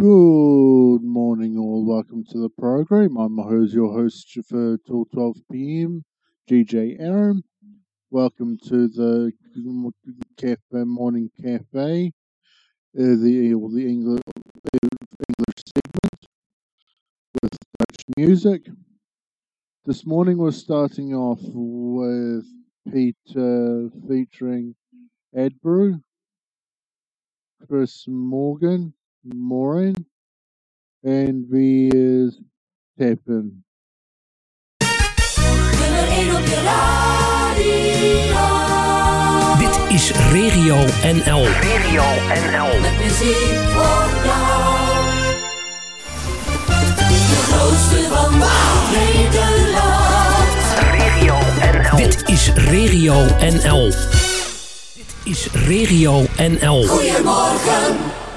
Good morning, all. Welcome to the program. I'm your host for till 12 p.m. GJ Aaron. Welcome to the cafe morning cafe, uh, the the English English segment with Dutch music. This morning we're starting off with Peter featuring Adbrew, Chris Morgan, Morin, en wie is Tappen. Nummer 1 op je radio. Dit is Regio NL. Regio NL. Met muziek voor jou. De grootste van Nederland. Regio NL. Dit is Regio NL. Dit is Regio NL. Goedemorgen.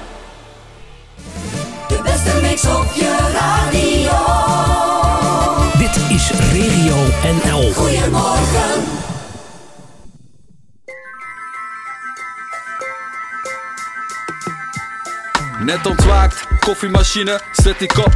Mix op je radio. Dit is Regio NL. Goedemorgen. Net ontwaakt, koffiemachine, zet die kop.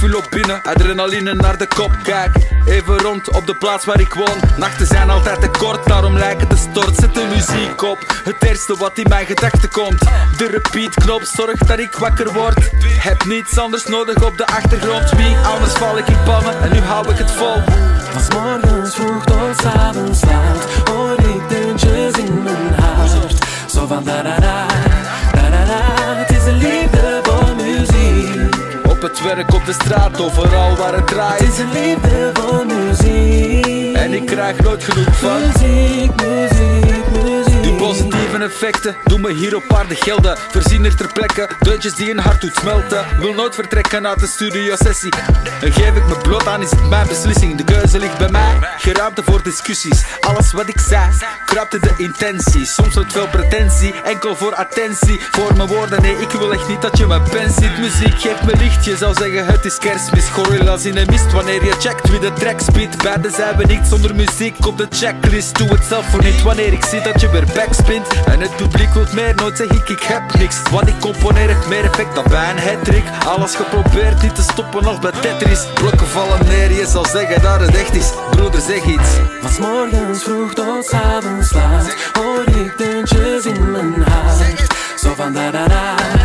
Koffie loopt binnen, adrenaline naar de kop. Kijk, even rond op de plaats waar ik woon. Nachten zijn altijd te kort, daarom lijken te stort. Zet de muziek op, het eerste wat in mijn gedachten komt. De repeat-knop zorgt dat ik wakker word. Heb niets anders nodig op de achtergrond. Wie anders val ik in pannen en nu hou ik het vol. Van morgens vroeg tot avonds laat Hoor ik deuntjes in mijn hart Zo van da werk, op de straat, overal waar het Het draait. is een liefde voor muziek En ik krijg nooit genoeg van. Muziek, muziek Die positieve effecten doen me hier op aarde gelden. Voorziener ter plekke, deuntjes die een hart doet smelten. Wil nooit vertrekken uit de studio sessie. En geef ik me bloot aan, is het mijn beslissing. De keuze ligt bij mij, geen ruimte voor discussies. Alles wat ik zei, kruipte de intentie. Soms met veel pretentie, enkel voor attentie. Voor mijn woorden, nee, ik wil echt niet dat je mijn pen ziet. Muziek geeft me licht, je zou zeggen het is kerstmis. Gorillas in een mist wanneer je checkt wie de track speed. Beide zijn we niet zonder muziek op de checklist. Doe het zelf voor niet wanneer ik zie dat je weer backspint. En het publiek wil meer, nooit zeg ik ik heb niks. Wat ik componeer meer effect dan bij een hat-trick. Alles geprobeerd niet te stoppen als bij Tetris. Blokken vallen neer, je zal zeggen dat het echt is. Broeder, zeg iets. Van morgens vroeg tot avonds laat Hoor ik deuntjes in mijn hart Zo van da da, da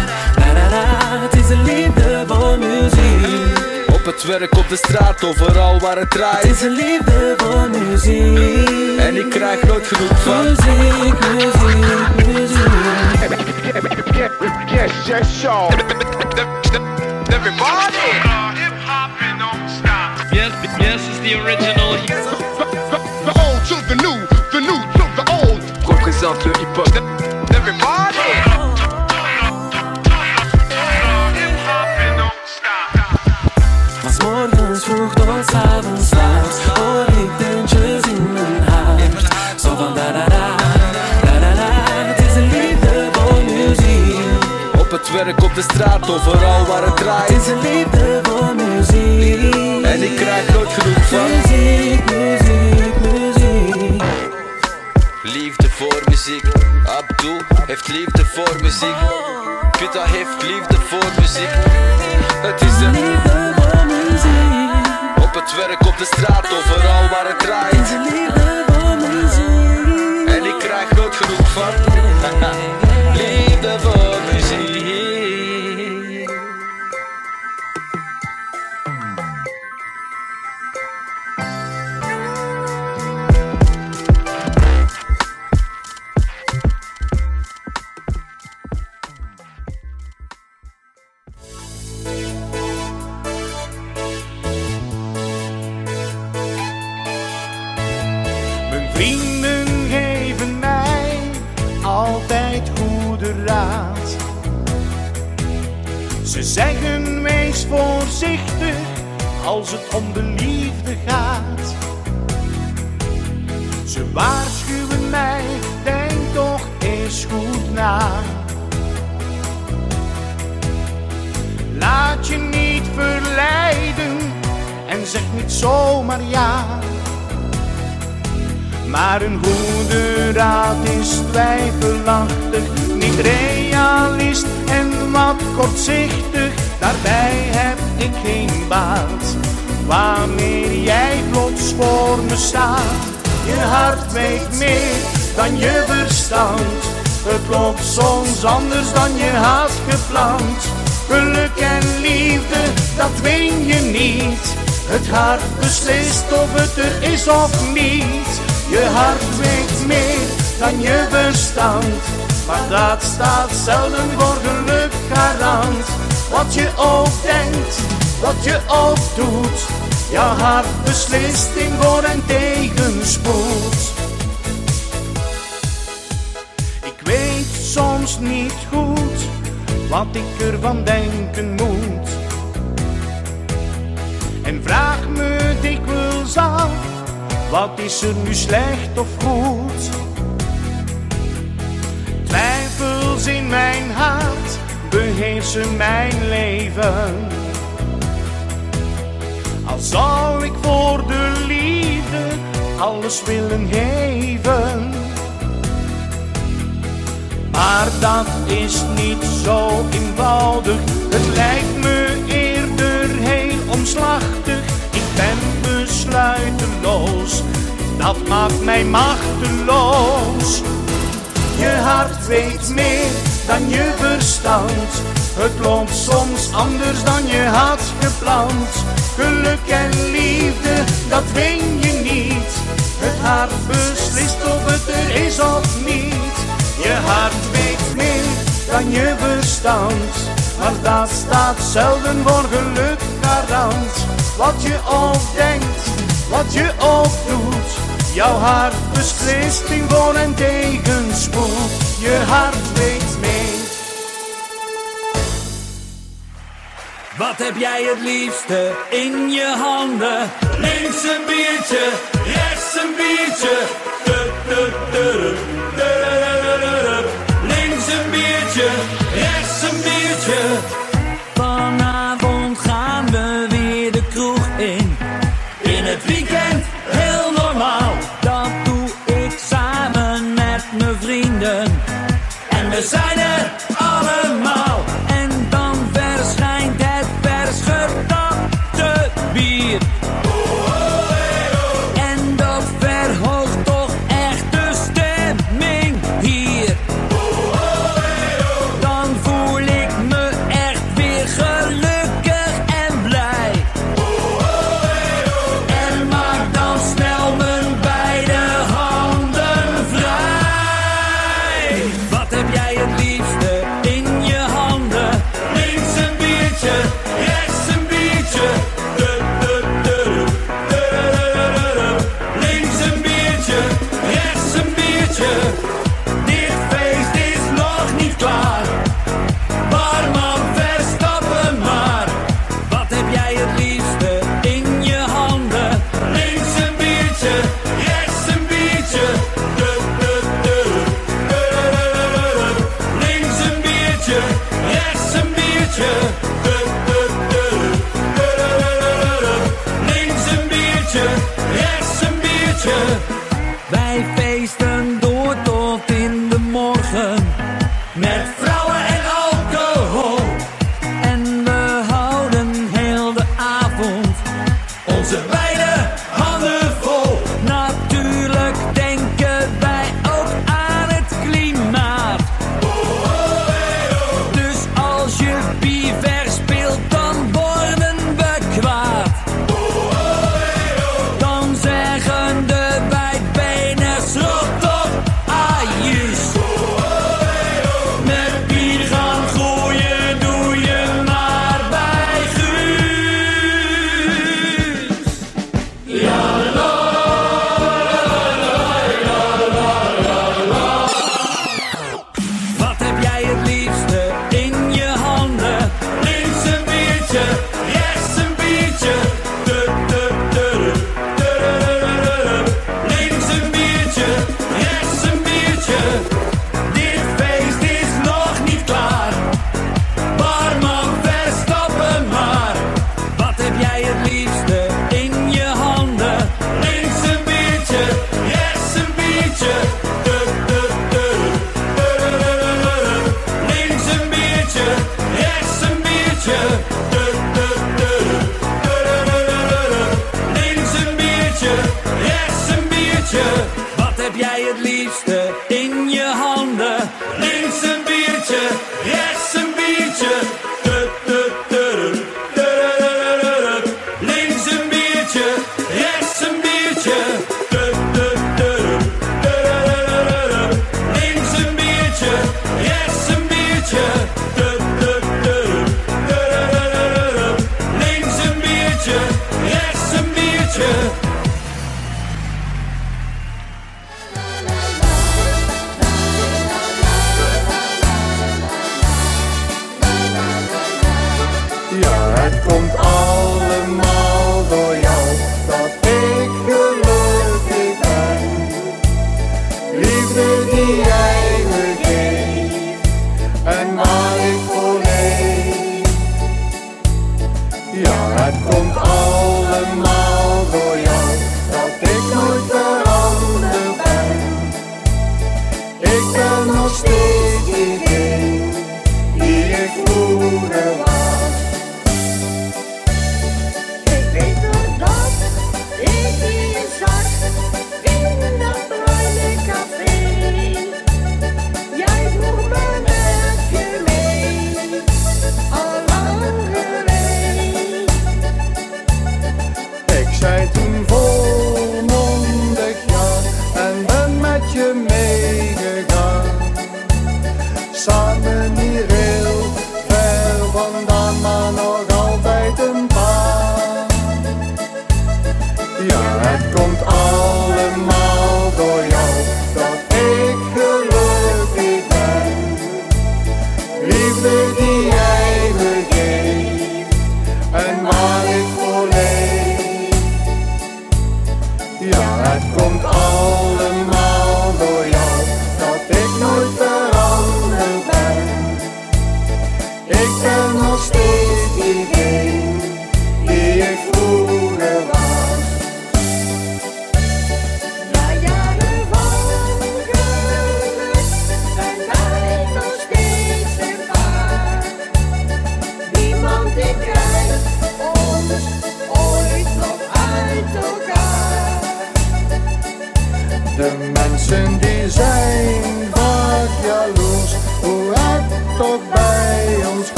werk, op de straat, overal waar het Het draait. is een liefde voor muziek En ik krijg nooit genoeg van. Muziek, muziek, muziek Yes, yes, y'all. Everybody. Yes, yes is the original. The old to the new, the new to the old. Représente le hip-hop. Everybody. Werk, op de straat, overal waar het draait. is een liefde voor muziek En ik krijg nooit genoeg van. Muziek, muziek, muziek Liefde voor muziek. Abdul heeft liefde voor muziek. Pita heeft liefde voor muziek. Het is een Liefde voor muziek op het werk, op de straat, overal waar het Het is draait. een liefde voor muziek En ik krijg nooit genoeg van. Liefde voor als het om de liefde gaat. Ze waarschuwen mij, denk toch eens goed na. Laat je niet verleiden en zeg niet zomaar ja. Maar een goede raad is twijfelachtig niet realist en wat kortzichtig, daarbij ik geen. Wanneer jij plots voor me staat, je hart weet meer dan je verstand. Het loopt soms anders dan je had gepland. Geluk en liefde, dat win je niet. Het hart beslist of het er is of niet. Je hart weet meer dan je verstand. Maar dat staat zelden voor geluk garant. Wat je ook denkt, wat je ook doet. Jouw hart beslist in voor- en tegenspoed. Ik weet soms niet goed wat ik ervan denken moet. En vraag me dikwijls af, wat is er nu slecht of goed? Twijfels in mijn hart beheersen mijn leven. Al zou ik voor de liefde alles willen geven. Maar dat is niet zo eenvoudig. Het lijkt me eerder heel omslachtig. Ik ben besluiteloos. Dat maakt mij machteloos. Je hart weet meer dan je verstand. Het loopt soms anders dan je had gepland. Geluk en liefde, dat win je niet. Het hart beslist of het er is of niet. Je hart weet meer dan je verstand. Maar dat staat zelden voor geluk garant. Wat je ook denkt, wat je ook doet. Jouw hart beslist in voor- en tegenspoed. Je hart weet mee. Wat heb jij het liefste in je handen? Links een biertje, rechts een biertje. Du. Links een biertje, rechts een biertje.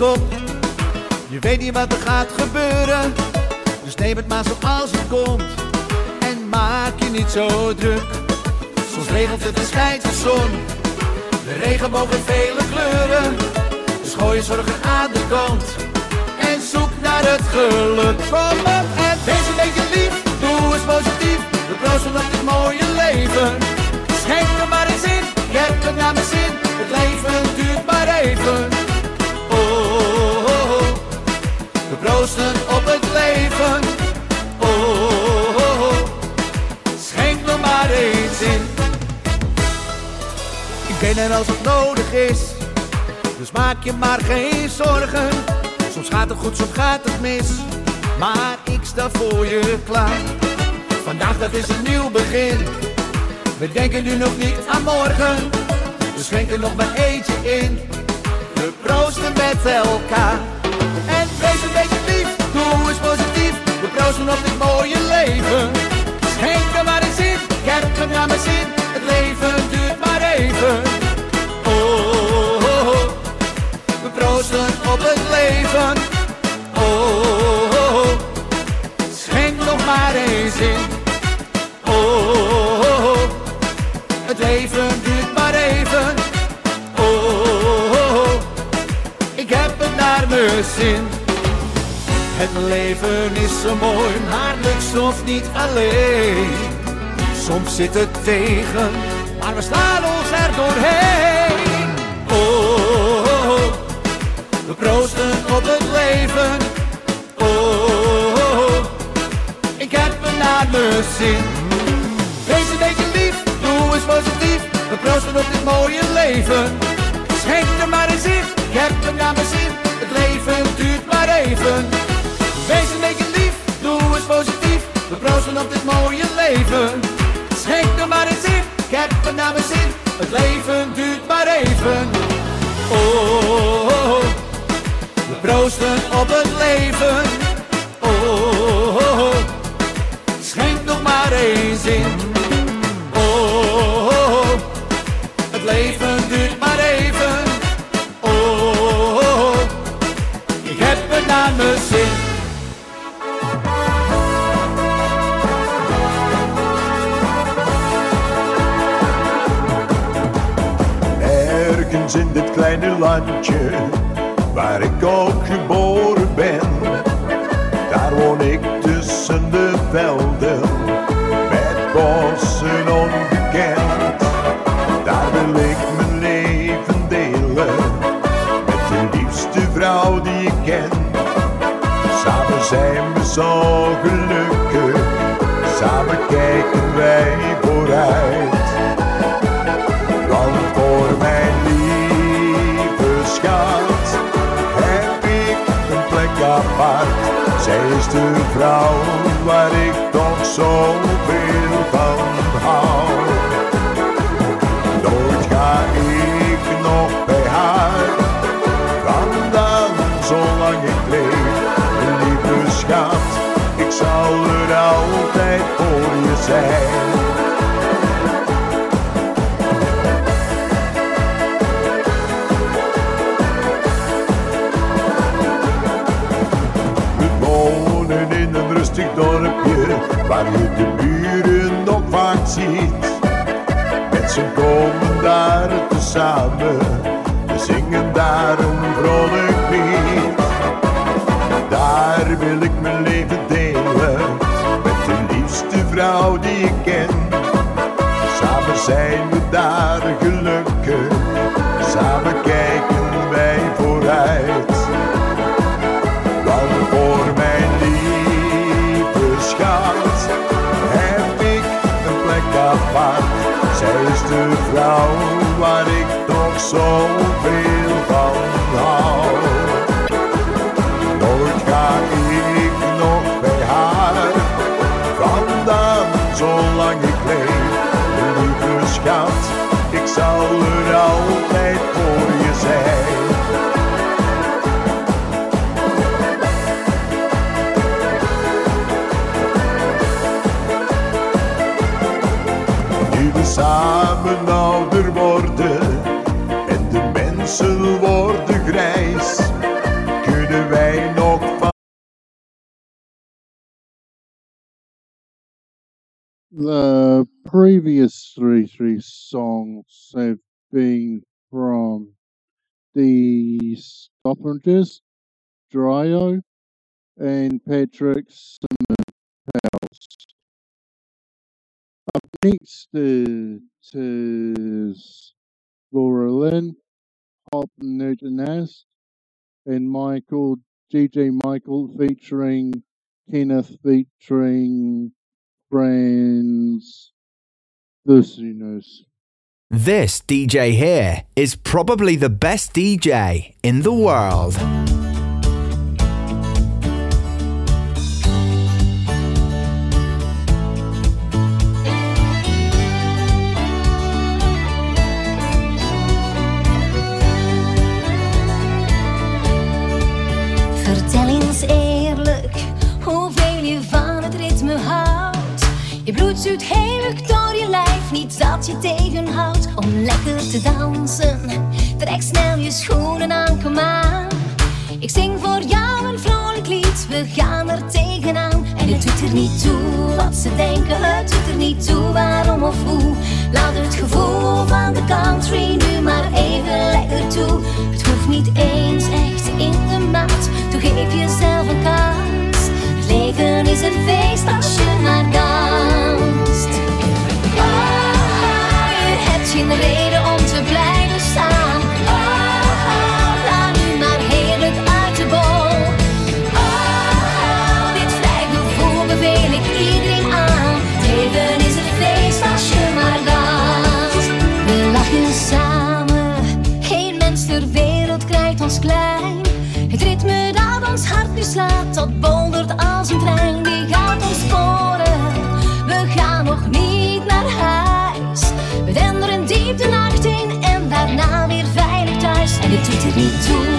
Je weet niet wat er gaat gebeuren. Dus neem het maar zoals het komt. En maak je niet zo druk. Soms regelt het en schijnt de zon. De regenboog vele kleuren. Dus gooi je zorgen aan de kant. En zoek naar het geluk. Kom op en wees een beetje lief. Doe eens positief. We proosten op dit mooie leven. Schenk er maar eens in. Je hebt het naar mijn zin. Het leven duurt maar even. Op het leven. Oh, oh, oh. Schenk er maar eens in. Ik ben er als het nodig is. Dus maak je maar geen zorgen. Soms gaat het goed, soms gaat het mis. Maar ik sta voor je klaar. Vandaag dat is een nieuw begin. We denken nu nog niet aan morgen. Dus schenk er nog maar eentje in. We proosten met elkaar. Proosten op dit mooie leven. Schenk er maar eens in, ik heb het naar mijn zin. Het leven duurt maar even. Oh, oh, oh, oh. we proosten op het leven. Oh, oh, oh, oh. schenk nog maar eens in. Oh, oh, het leven duurt maar even. Oh, oh. ik heb het naar mijn zin. Het leven is zo mooi, maar lukt soms niet alleen. Soms zit het tegen, maar we slaan ons er doorheen. Oh, we proosten op het leven. Oh. ik heb me naar mijn zin. Wees een beetje lief, doe eens positief. We proosten op dit mooie leven. Schenk er maar eens in, ik heb me naar mijn zin. Het leven duurt maar even. Wees een beetje lief, doe eens positief. We proosten op dit mooie leven. Schenk er maar eens in, ik heb me naar mijn zin. Het leven duurt maar even. Oh, oh, oh. we proosten op het leven. Oh, oh, oh. schenk nog maar eens in. Dit kleine landje, waar ik ook geboren ben, daar woon ik tussen de velden, met bossen onbekend. Daar wil ik mijn leven delen, met de liefste vrouw die ik ken. Samen zijn we zo gelukkig, samen kijken wij vooruit. Zij is de vrouw waar ik toch zoveel van hou. Nooit ga ik nog bij haar vandaan zolang ik leef. Lieve schat, ik zal er altijd voor je zijn. Dorpje waar je de buren nog vaak ziet. Met daar tezamen, we zingen daar een vrolijk lied. Daar wil ik mijn leven delen met de liefste vrouw die ik ken. Samen zijn we daar gelukkig, samen kijken wij vooruit. Apart. Zij is de vrouw waar ik toch zoveel van hou. Nooit ga ik nog bij haar vandaan zolang ik leef. Lieve schat, ik zal er altijd voor je zijn. Worden en de mensen worden grijs, kunnen wij nog van. The previous three three songs have been from the Stoppages, Dryo, and Patrick Simmons House. Next is, Laura Lynn, Pop Newton and Michael, DJ Michael featuring Kenneth featuring Friends Listeners. This DJ here is probably the best DJ in the world. lekker te dansen. Trek snel je schoenen aan, kom aan. Ik zing voor jou een vrolijk lied, we gaan er tegenaan. En het doet er niet toe wat ze denken, het doet er niet toe waarom of hoe. Laat het gevoel van de country nu maar even lekker toe. Het hoeft niet eens echt in de maat, toch geef jezelf een kans. Het leven is een feest als je maar kan. In de reden om te blijven staan. Oh, oh nu maar heerlijk uit de bol. Oh, oh dit vrijgevoel beveel ik iedereen aan. Het leven is een feest als je maar lacht. We lachen samen, geen mens ter wereld krijgt ons klein. Het ritme dat ons hart nu slaat, dat bondert als een trein die gaat ons vol. 你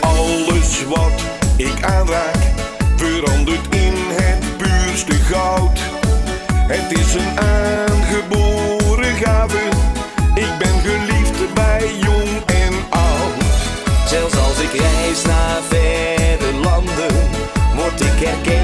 Alles wat ik aanraak verandert in het puurste goud. Het is een aangeboren gave. Ik ben geliefd bij jong en oud. Zelfs als ik reis naar verre landen, word ik herkend.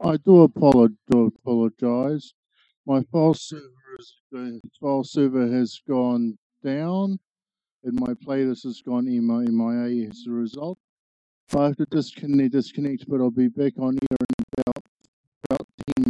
I do apolo- do apologize. My file server is file server has gone down, and my playlist has gone MI- MIA as a result. I have to disconnect, disconnect, but I'll be back on here in about about ten